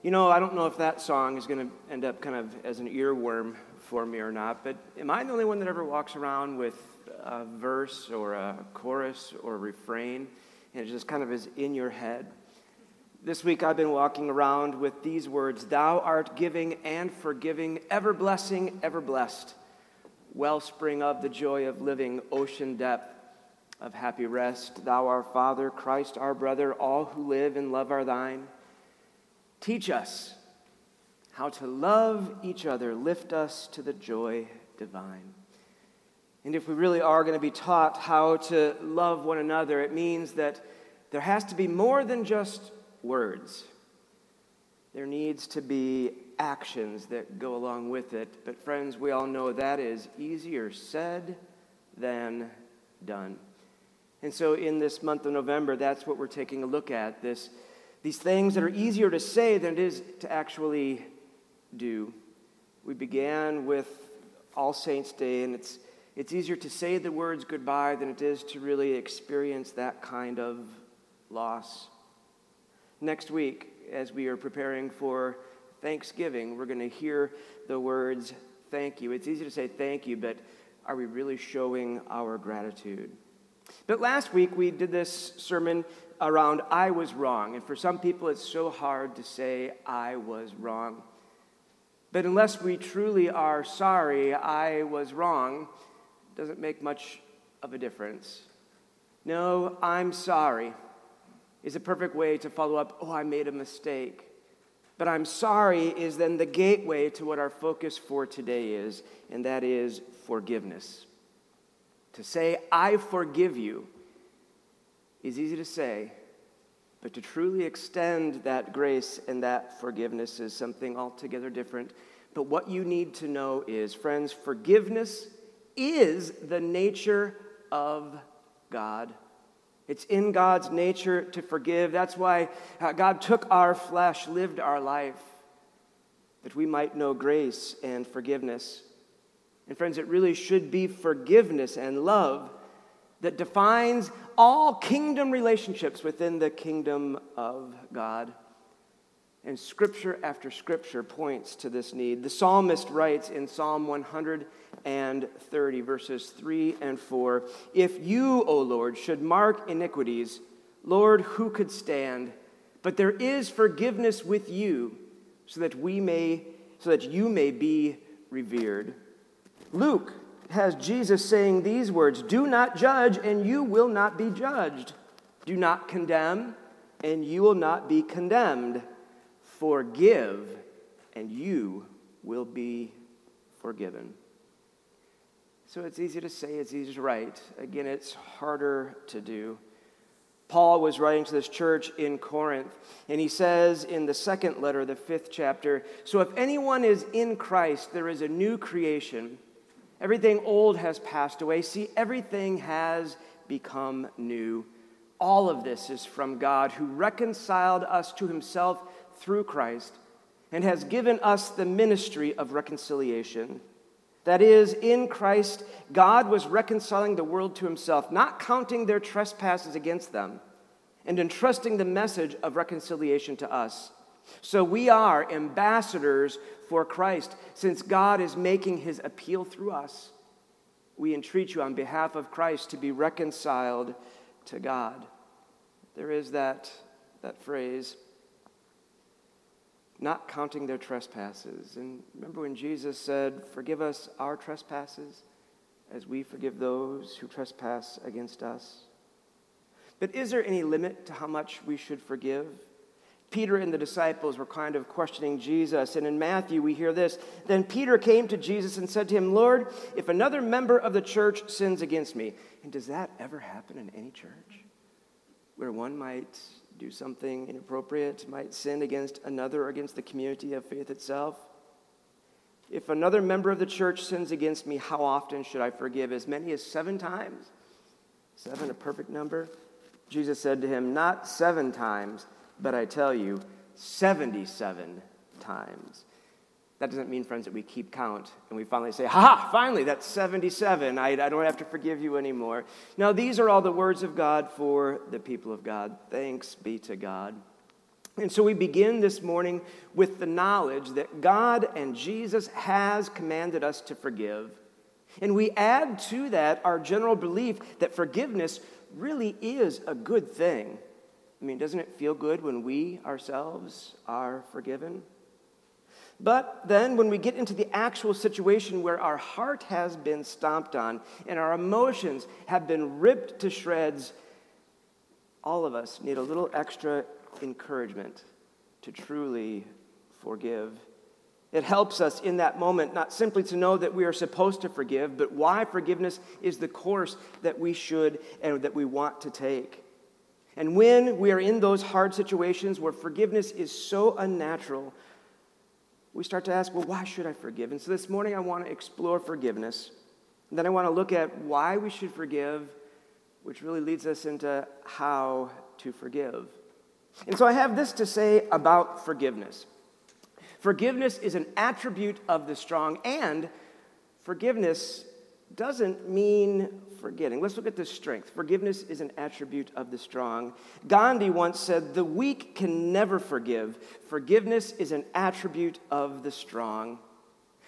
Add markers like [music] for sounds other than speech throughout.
You know, I don't know if that song is going to end up kind of as an earworm for me or not, but am I the only one that ever walks around with a verse or a chorus or a refrain and it just kind of is in your head? This week I've been walking around with these words Thou art giving and forgiving, ever blessing, ever blessed, wellspring of the joy of living, ocean depth of happy rest. Thou our Father, Christ our brother, all who live and love are thine. Teach us how to love each other, lift us to the joy divine. And if we really are going to be taught how to love one another, it means that there has to be more than just words. There needs to be actions that go along with it. But, friends, we all know that is easier said than done. And so, in this month of November, that's what we're taking a look at this, these things that are easier to say than it is to actually do. We began with All Saints' Day, and it's, it's easier to say the words goodbye than it is to really experience that kind of loss. Next week, as we are preparing for Thanksgiving, we're going to hear the words thank you. It's easy to say thank you, but are we really showing our gratitude? But last week we did this sermon around I was wrong. And for some people, it's so hard to say I was wrong. But unless we truly are sorry I was wrong, doesn't make much of a difference. No, I'm sorry is a perfect way to follow up, oh, I made a mistake. But I'm sorry is then the gateway to what our focus for today is, and that is forgiveness. To say, I forgive you, is easy to say, but to truly extend that grace and that forgiveness is something altogether different. But what you need to know is, friends, forgiveness is the nature of God. It's in God's nature to forgive. That's why uh, God took our flesh, lived our life, that we might know grace and forgiveness. And friends, it really should be forgiveness and love that defines all kingdom relationships within the kingdom of God. And scripture after scripture points to this need. The psalmist writes in Psalm 130, verses 3 and 4 If you, O Lord, should mark iniquities, Lord, who could stand? But there is forgiveness with you, so that we may, so that you may be revered. Luke has Jesus saying these words Do not judge, and you will not be judged. Do not condemn, and you will not be condemned. Forgive, and you will be forgiven. So it's easy to say, it's easy to write. Again, it's harder to do. Paul was writing to this church in Corinth, and he says in the second letter, the fifth chapter So if anyone is in Christ, there is a new creation. Everything old has passed away. See, everything has become new. All of this is from God who reconciled us to himself through Christ and has given us the ministry of reconciliation. That is, in Christ, God was reconciling the world to himself, not counting their trespasses against them, and entrusting the message of reconciliation to us. So we are ambassadors for Christ. Since God is making his appeal through us, we entreat you on behalf of Christ to be reconciled to God. There is that, that phrase, not counting their trespasses. And remember when Jesus said, Forgive us our trespasses as we forgive those who trespass against us? But is there any limit to how much we should forgive? Peter and the disciples were kind of questioning Jesus. And in Matthew, we hear this. Then Peter came to Jesus and said to him, Lord, if another member of the church sins against me, and does that ever happen in any church? Where one might do something inappropriate, might sin against another or against the community of faith itself? If another member of the church sins against me, how often should I forgive? As many as seven times? Seven, a perfect number? Jesus said to him, Not seven times but I tell you, 77 times. That doesn't mean, friends, that we keep count and we finally say, ha finally, that's 77. I, I don't have to forgive you anymore. Now, these are all the words of God for the people of God. Thanks be to God. And so we begin this morning with the knowledge that God and Jesus has commanded us to forgive. And we add to that our general belief that forgiveness really is a good thing. I mean, doesn't it feel good when we ourselves are forgiven? But then, when we get into the actual situation where our heart has been stomped on and our emotions have been ripped to shreds, all of us need a little extra encouragement to truly forgive. It helps us in that moment not simply to know that we are supposed to forgive, but why forgiveness is the course that we should and that we want to take. And when we are in those hard situations where forgiveness is so unnatural, we start to ask, well, why should I forgive? And so this morning I want to explore forgiveness. And then I want to look at why we should forgive, which really leads us into how to forgive. And so I have this to say about forgiveness forgiveness is an attribute of the strong, and forgiveness doesn't mean forgetting. Let's look at this strength. Forgiveness is an attribute of the strong. Gandhi once said, The weak can never forgive. Forgiveness is an attribute of the strong.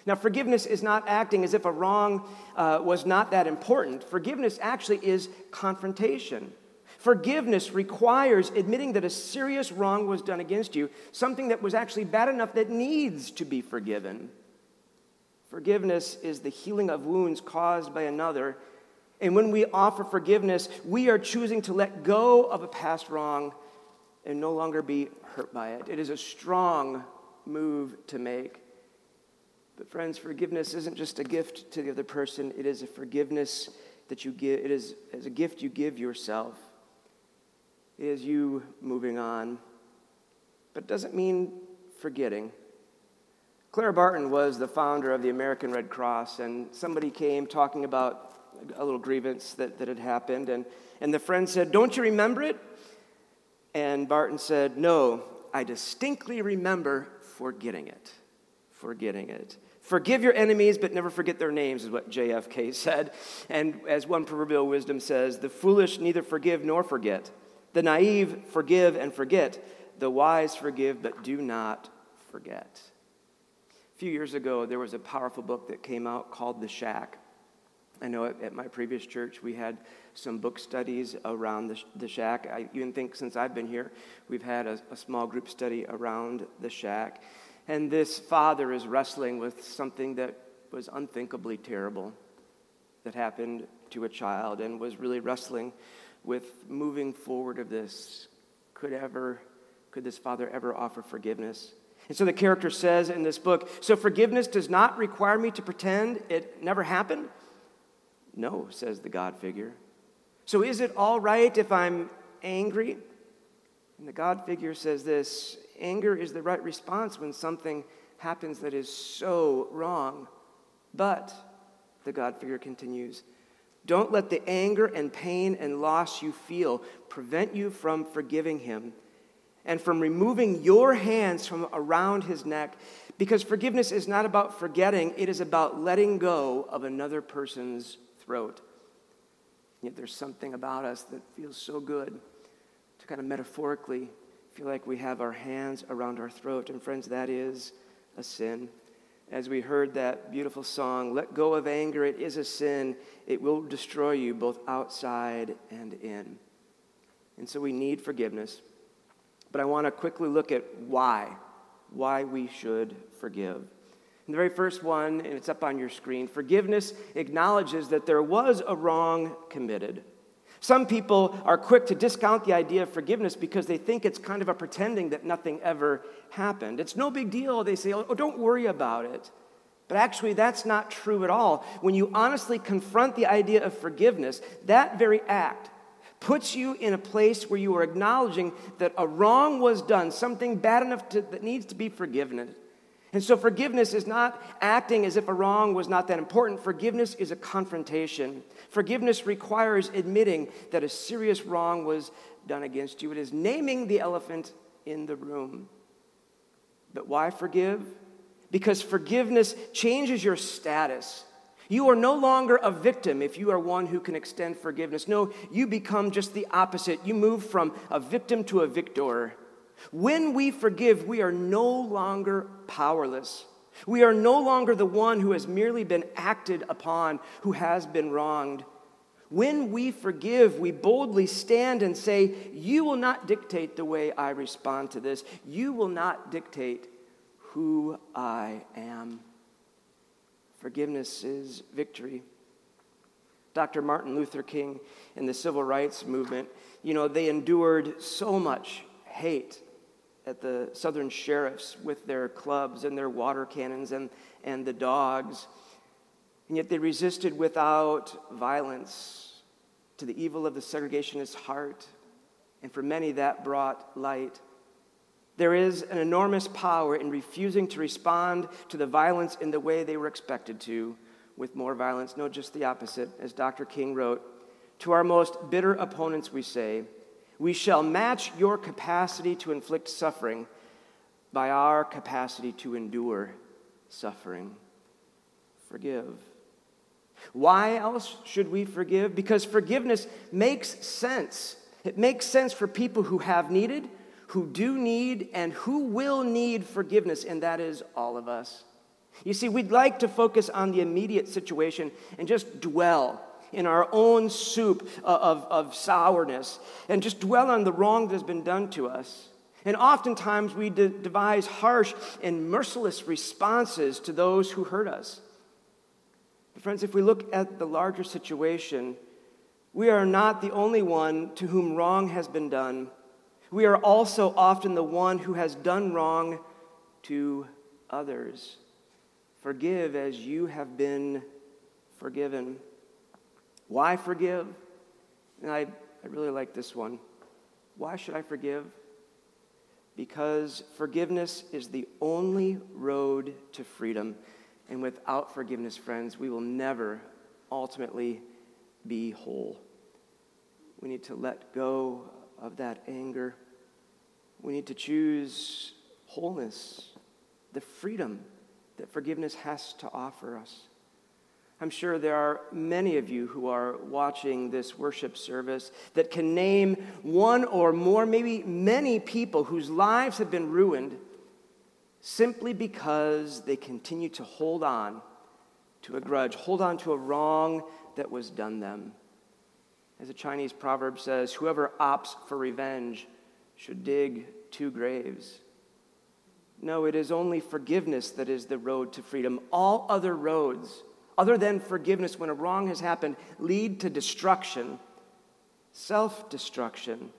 Now, forgiveness is not acting as if a wrong uh, was not that important. Forgiveness actually is confrontation. Forgiveness requires admitting that a serious wrong was done against you, something that was actually bad enough that needs to be forgiven. Forgiveness is the healing of wounds caused by another. And when we offer forgiveness, we are choosing to let go of a past wrong and no longer be hurt by it. It is a strong move to make. But, friends, forgiveness isn't just a gift to the other person, it is a forgiveness that you give, it is as a gift you give yourself It is you moving on, but it doesn't mean forgetting. Clara Barton was the founder of the American Red Cross, and somebody came talking about a little grievance that, that had happened, and, and the friend said, Don't you remember it? And Barton said, No, I distinctly remember forgetting it. Forgetting it. Forgive your enemies, but never forget their names, is what JFK [laughs] said. And as one proverbial wisdom says, the foolish neither forgive nor forget. The naive forgive and forget. The wise forgive but do not forget. A few years ago, there was a powerful book that came out called The Shack. I know at, my previous church we had some book studies around the, the shack. I even think since I've been here, we've had a, a small group study around the shack. And this father is wrestling with something that was unthinkably terrible that happened to a child and was really wrestling with moving forward of this. Could ever, could this father ever offer forgiveness? And so the character says in this book, so forgiveness does not require me to pretend it never happened? No, says the God figure. So is it all right if I'm angry? And the God figure says this anger is the right response when something happens that is so wrong. But, the God figure continues, don't let the anger and pain and loss you feel prevent you from forgiving him and from removing your hands from around his neck because forgiveness is not about forgetting, it is about letting go of another person's throat. Yet there's something about us that feels so good to kind of metaphorically feel like we have our hands around our throat. And friends, that is a sin as we heard that beautiful song, Let Go of Anger, it is a sin. It will destroy you both outside and in. And so we need forgiveness. But I want to quickly look at why, why we should forgive. The very first one, and it's up on your screen forgiveness acknowledges that there was a wrong committed. Some people are quick to discount the idea of forgiveness because they think it's kind of a pretending that nothing ever happened. It's no big deal. They say, oh, don't worry about it. But actually, that's not true at all. When you honestly confront the idea of forgiveness, that very act puts you in a place where you are acknowledging that a wrong was done, something bad enough to, that needs to be forgiven. And so, forgiveness is not acting as if a wrong was not that important. Forgiveness is a confrontation. Forgiveness requires admitting that a serious wrong was done against you. It is naming the elephant in the room. But why forgive? Because forgiveness changes your status. You are no longer a victim if you are one who can extend forgiveness. No, you become just the opposite. You move from a victim to a victor. When we forgive, we are no longer powerless. We are no longer the one who has merely been acted upon, who has been wronged. When we forgive, we boldly stand and say, You will not dictate the way I respond to this. You will not dictate who I am. Forgiveness is victory. Dr. Martin Luther King and the civil rights movement, you know, they endured so much hate at the southern sheriffs with their clubs and their water cannons and, and the dogs. And yet they resisted without violence to the evil of the segregationist heart. And for many, that brought light. There is an enormous power in refusing to respond to the violence in the way they were expected to, with more violence. No, just the opposite. As Dr. King wrote, to our most bitter opponents, we say, we shall match your capacity to inflict suffering by our capacity to endure suffering. Forgive. Why else should we forgive? Because forgiveness makes sense. It makes sense for people who have needed, who do need, and who will need forgiveness, and that is all of us. You see, we'd like to focus on the immediate situation and just dwell in our own soup uh, of, of sourness and just dwell on the wrong that has been done to us. And oftentimes we de- devise harsh and merciless responses to those who hurt us. But friends, if we look at the larger situation, we are not the only one to whom wrong has been done. We are also often the one who has done wrong to others. Forgive as you have been forgiven. Why forgive? And I, I really like this one. Why should I forgive? Because forgiveness is the only road to freedom. And without forgiveness, friends, we will never ultimately be whole. We need to let go of that anger. We need to choose wholeness, the freedom that forgiveness has to offer us. I'm sure there are many of you who are watching this worship service that can name one or more, maybe many people whose lives have been ruined simply because they continue to hold on to a grudge, hold on to a wrong that was done them. As a Chinese proverb says, whoever opts for revenge should dig two graves. No, it is only forgiveness that is the road to freedom. All other roads other than forgiveness when a wrong has happened, lead to destruction, self destruction.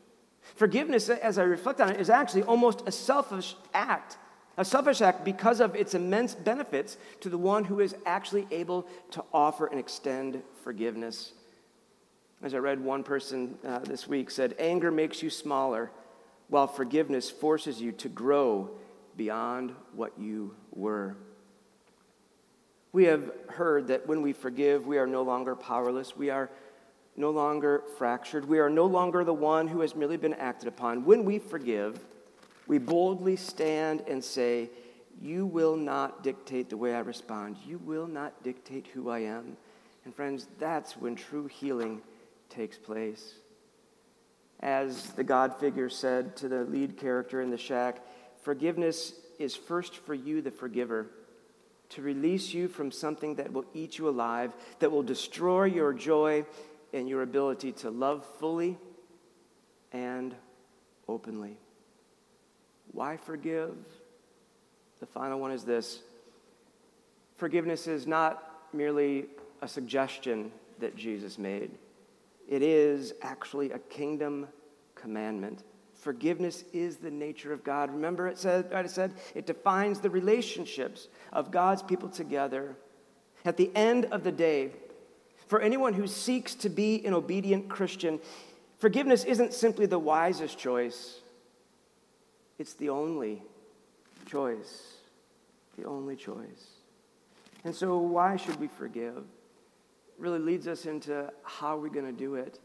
Forgiveness, as I reflect on it, is actually almost a selfish act. A selfish act because of its immense benefits to the one who is actually able to offer and extend forgiveness. As I read one person uh, this week said, anger makes you smaller, while forgiveness forces you to grow beyond what you were. We have heard that when we forgive, we are no longer powerless. We are no longer fractured. We are no longer the one who has merely been acted upon. When we forgive, we boldly stand and say, You will not dictate the way I respond. You will not dictate who I am. And friends, that's when true healing takes place. As the God figure said to the lead character in the shack, forgiveness is first for you, the forgiver to release you from something that will eat you alive, that will destroy your joy and your ability to love fully and openly. Why forgive? The final one is this forgiveness is not merely a suggestion that Jesus made, it is actually a kingdom commandment. Forgiveness is the nature of God. Remember, it said, it said it defines the relationships of God's people together. At the end of the day, for anyone who seeks to be an obedient Christian, forgiveness isn't simply the wisest choice, it's the only choice. The only choice. And so, why should we forgive? It really leads us into how we're going to do it.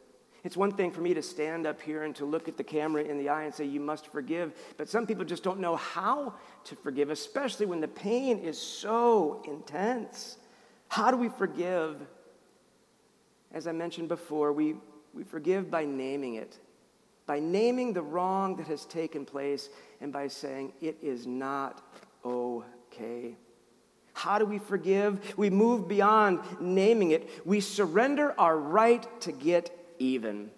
It's one thing for me to stand up here and to look at the camera in the eye and say, You must forgive. But some people just don't know how to forgive, especially when the pain is so intense. How do we forgive? As I mentioned before, we, we forgive by naming it. by naming the wrong that has taken place and by saying, It is not okay. How do we forgive? We move beyond naming it. We surrender our right to get even.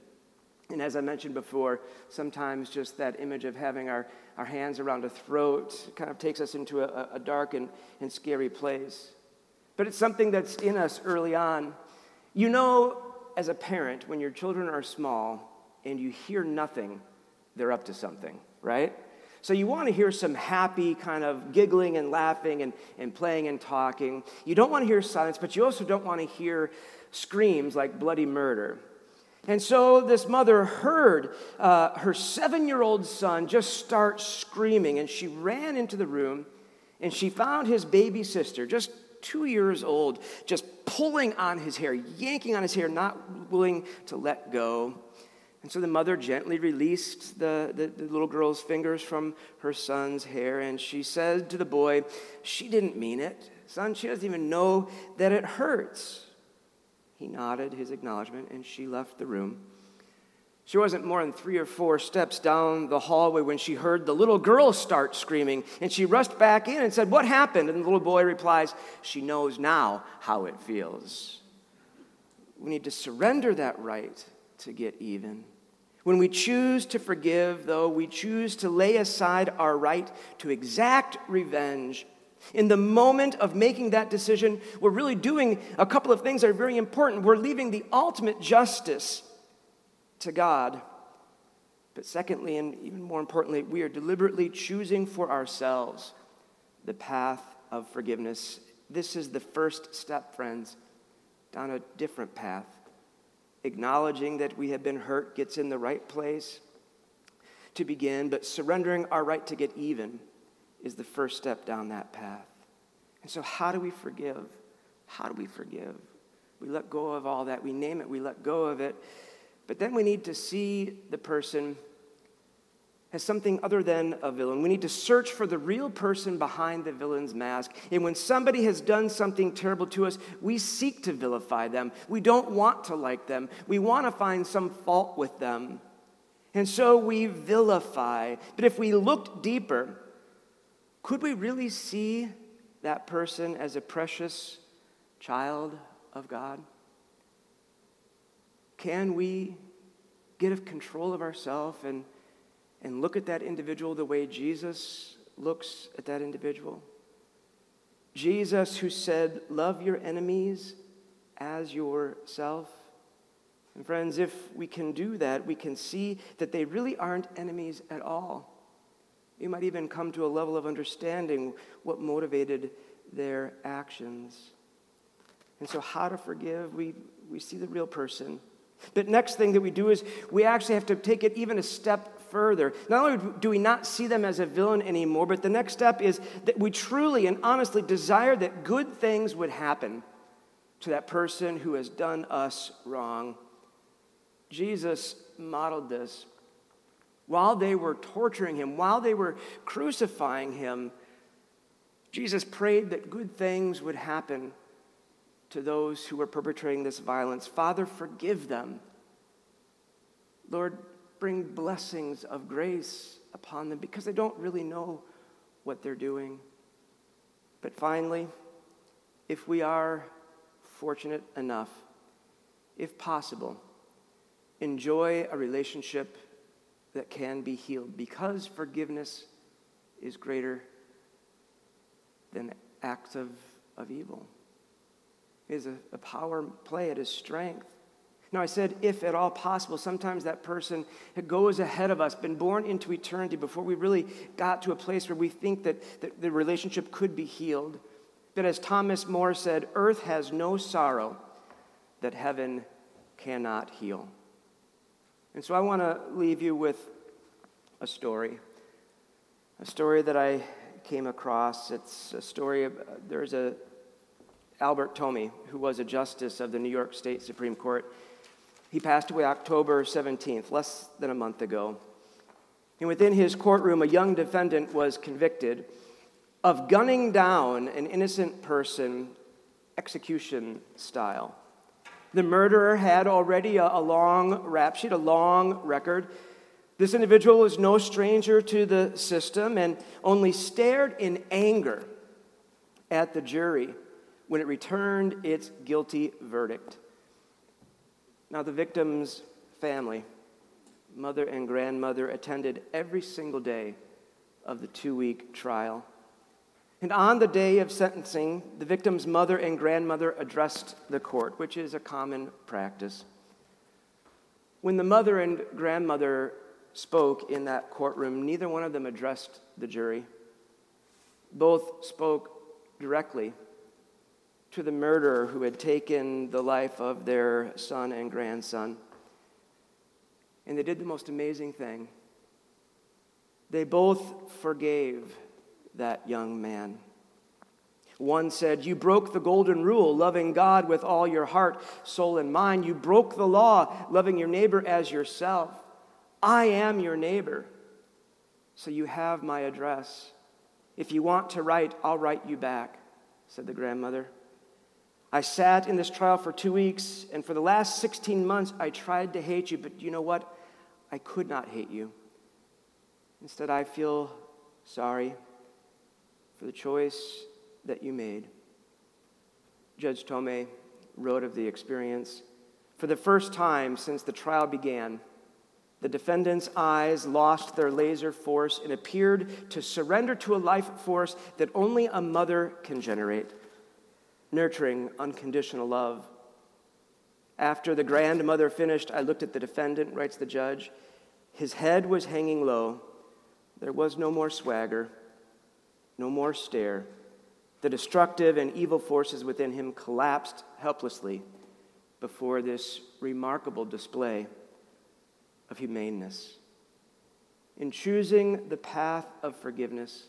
And as I mentioned before, sometimes just that image of having our, our hands around a throat kind of takes us into a, a dark and, and scary place. But it's something that's in us early on. You know, as a parent, when your children are small and you hear nothing, they're up to something, right? So you want to hear some happy kind of giggling and laughing and, and playing and talking. You don't want to hear silence, but you also don't want to hear screams like bloody murder. And so this mother heard uh, her seven year old son just start screaming, and she ran into the room and she found his baby sister, just two years old, just pulling on his hair, yanking on his hair, not willing to let go. And so the mother gently released the, the, the, little girl's fingers from her son's hair, and she said to the boy, She didn't mean it. Son, she doesn't even know that it hurts. He nodded his acknowledgement, and she left the room. She wasn't more than three or four steps down the hallway when she heard the little girl start screaming, and she rushed back in and said, What happened? And the little boy replies, She knows now how it feels. We need to surrender that right to get even. When we choose to forgive, though, we choose to lay aside our right to exact revenge in the moment of making that decision, we're really doing a couple of things that are very important. We're leaving the ultimate justice to God. But secondly, and even more importantly, we are deliberately choosing for ourselves the path of forgiveness. This is the first step, friends, down a different path. Acknowledging that we have been hurt gets in the right place to begin, but surrendering our right to get even is the first step down that path. And so, how do we forgive? How do we forgive? We let go of all that. We name it, we let go of it. But then we need to see the person as something other than a villain. We need to search for the real person behind the villain's mask. And when somebody has done something terrible to us, we seek to vilify them. We don't want to like them. We want to find some fault with them. And so we vilify. But if we looked deeper, could we really see that person as a precious child of God? Can we get a control of ourselves and, and look at that individual the way Jesus looks at that individual? Jesus, who said, Love your enemies as yourself. And friends, if we can do that, we can see that they really aren't enemies at all. You might even come to a level of understanding what motivated their actions. And so, how to forgive, we, we see the real person. But next thing that we do is we actually have to take it even a step further. Not only do we not see them as a villain anymore, but the next step is that we truly and honestly desire that good things would happen to that person who has done us wrong. Jesus modeled this while they were torturing him, while they were crucifying him, Jesus prayed that good things would happen to those who were perpetrating this violence. Father, forgive them. Lord, bring blessings of grace upon them because they don't really know what they're doing. But finally, if we are fortunate enough, if possible, enjoy a relationship that can be healed because forgiveness is greater than acts of, of evil. It is a, a power play, it is strength. Now, I said, if at all possible, sometimes that person goes ahead of us, been born into eternity before we really got to a place where we think that, that the relationship could be healed. But as Thomas Moore said, earth has no sorrow that heaven cannot heal. And so I want to leave you with a story. A story that I came across. It's a story of, there's a Albert Tomei, who was a justice of the New York State Supreme Court. He passed away October 17th, less than a month ago. And within his courtroom, a young defendant was convicted of gunning down an innocent person execution style. The murderer had already a, a long rap sheet, a long record. This individual was no stranger to the system and only stared in anger at the jury when it returned its guilty verdict. Now, the victim's family, mother and grandmother, attended every single day of the two week trial. And on the day of sentencing, the victim's mother and grandmother addressed the court, which is a common practice. When the mother and grandmother spoke in that courtroom, neither one of them addressed the jury. Both spoke directly to the murderer who had taken the life of their son and grandson. And they did the most amazing thing. They both forgave that young man. One said, You broke the golden rule, loving God with all your heart, soul, and mind. You broke the law, loving your neighbor as yourself. I am your neighbor, so you have my address. If you want to write, I'll write you back, said the grandmother. I sat in this trial for two weeks, and for the last 16 months, I tried to hate you, but you know what? I could not hate you. Instead, I feel sorry for the choice that you made. Judge Tomei wrote of the experience. For the first time since the trial began, the defendant's eyes lost their laser force and appeared to surrender to a life force that only a mother can generate, nurturing unconditional love. After the grandmother finished, I looked at the defendant, writes the judge. His head was hanging low. There was no more swagger, no more stare. The destructive and evil forces within him collapsed helplessly before this remarkable display of humaneness. In choosing the path of forgiveness,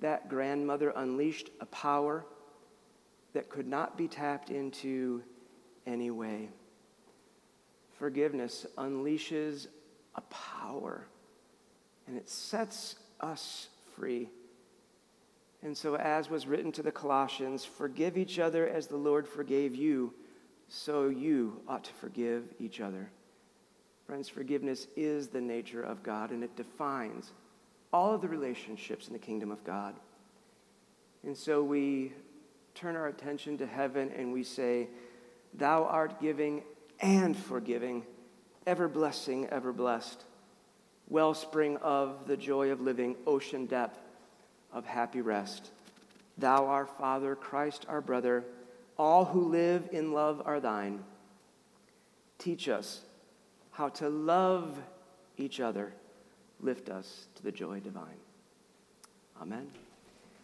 that grandmother unleashed a power that could not be tapped into any way. Forgiveness unleashes a power and it sets us free. And so, as was written to the Colossians, forgive each other as the Lord forgave you, so you ought to forgive each other. Friends, forgiveness is the nature of God, and it defines all of the relationships in the kingdom of God. And so we turn our attention to heaven and we say, Thou art giving and forgiving, ever blessing, ever blessed, wellspring of the joy of living, ocean depth of happy rest. Thou, our Father, Christ, our brother, all who live in love are thine. Teach us how to love each other, lift us to the joy divine. Amen.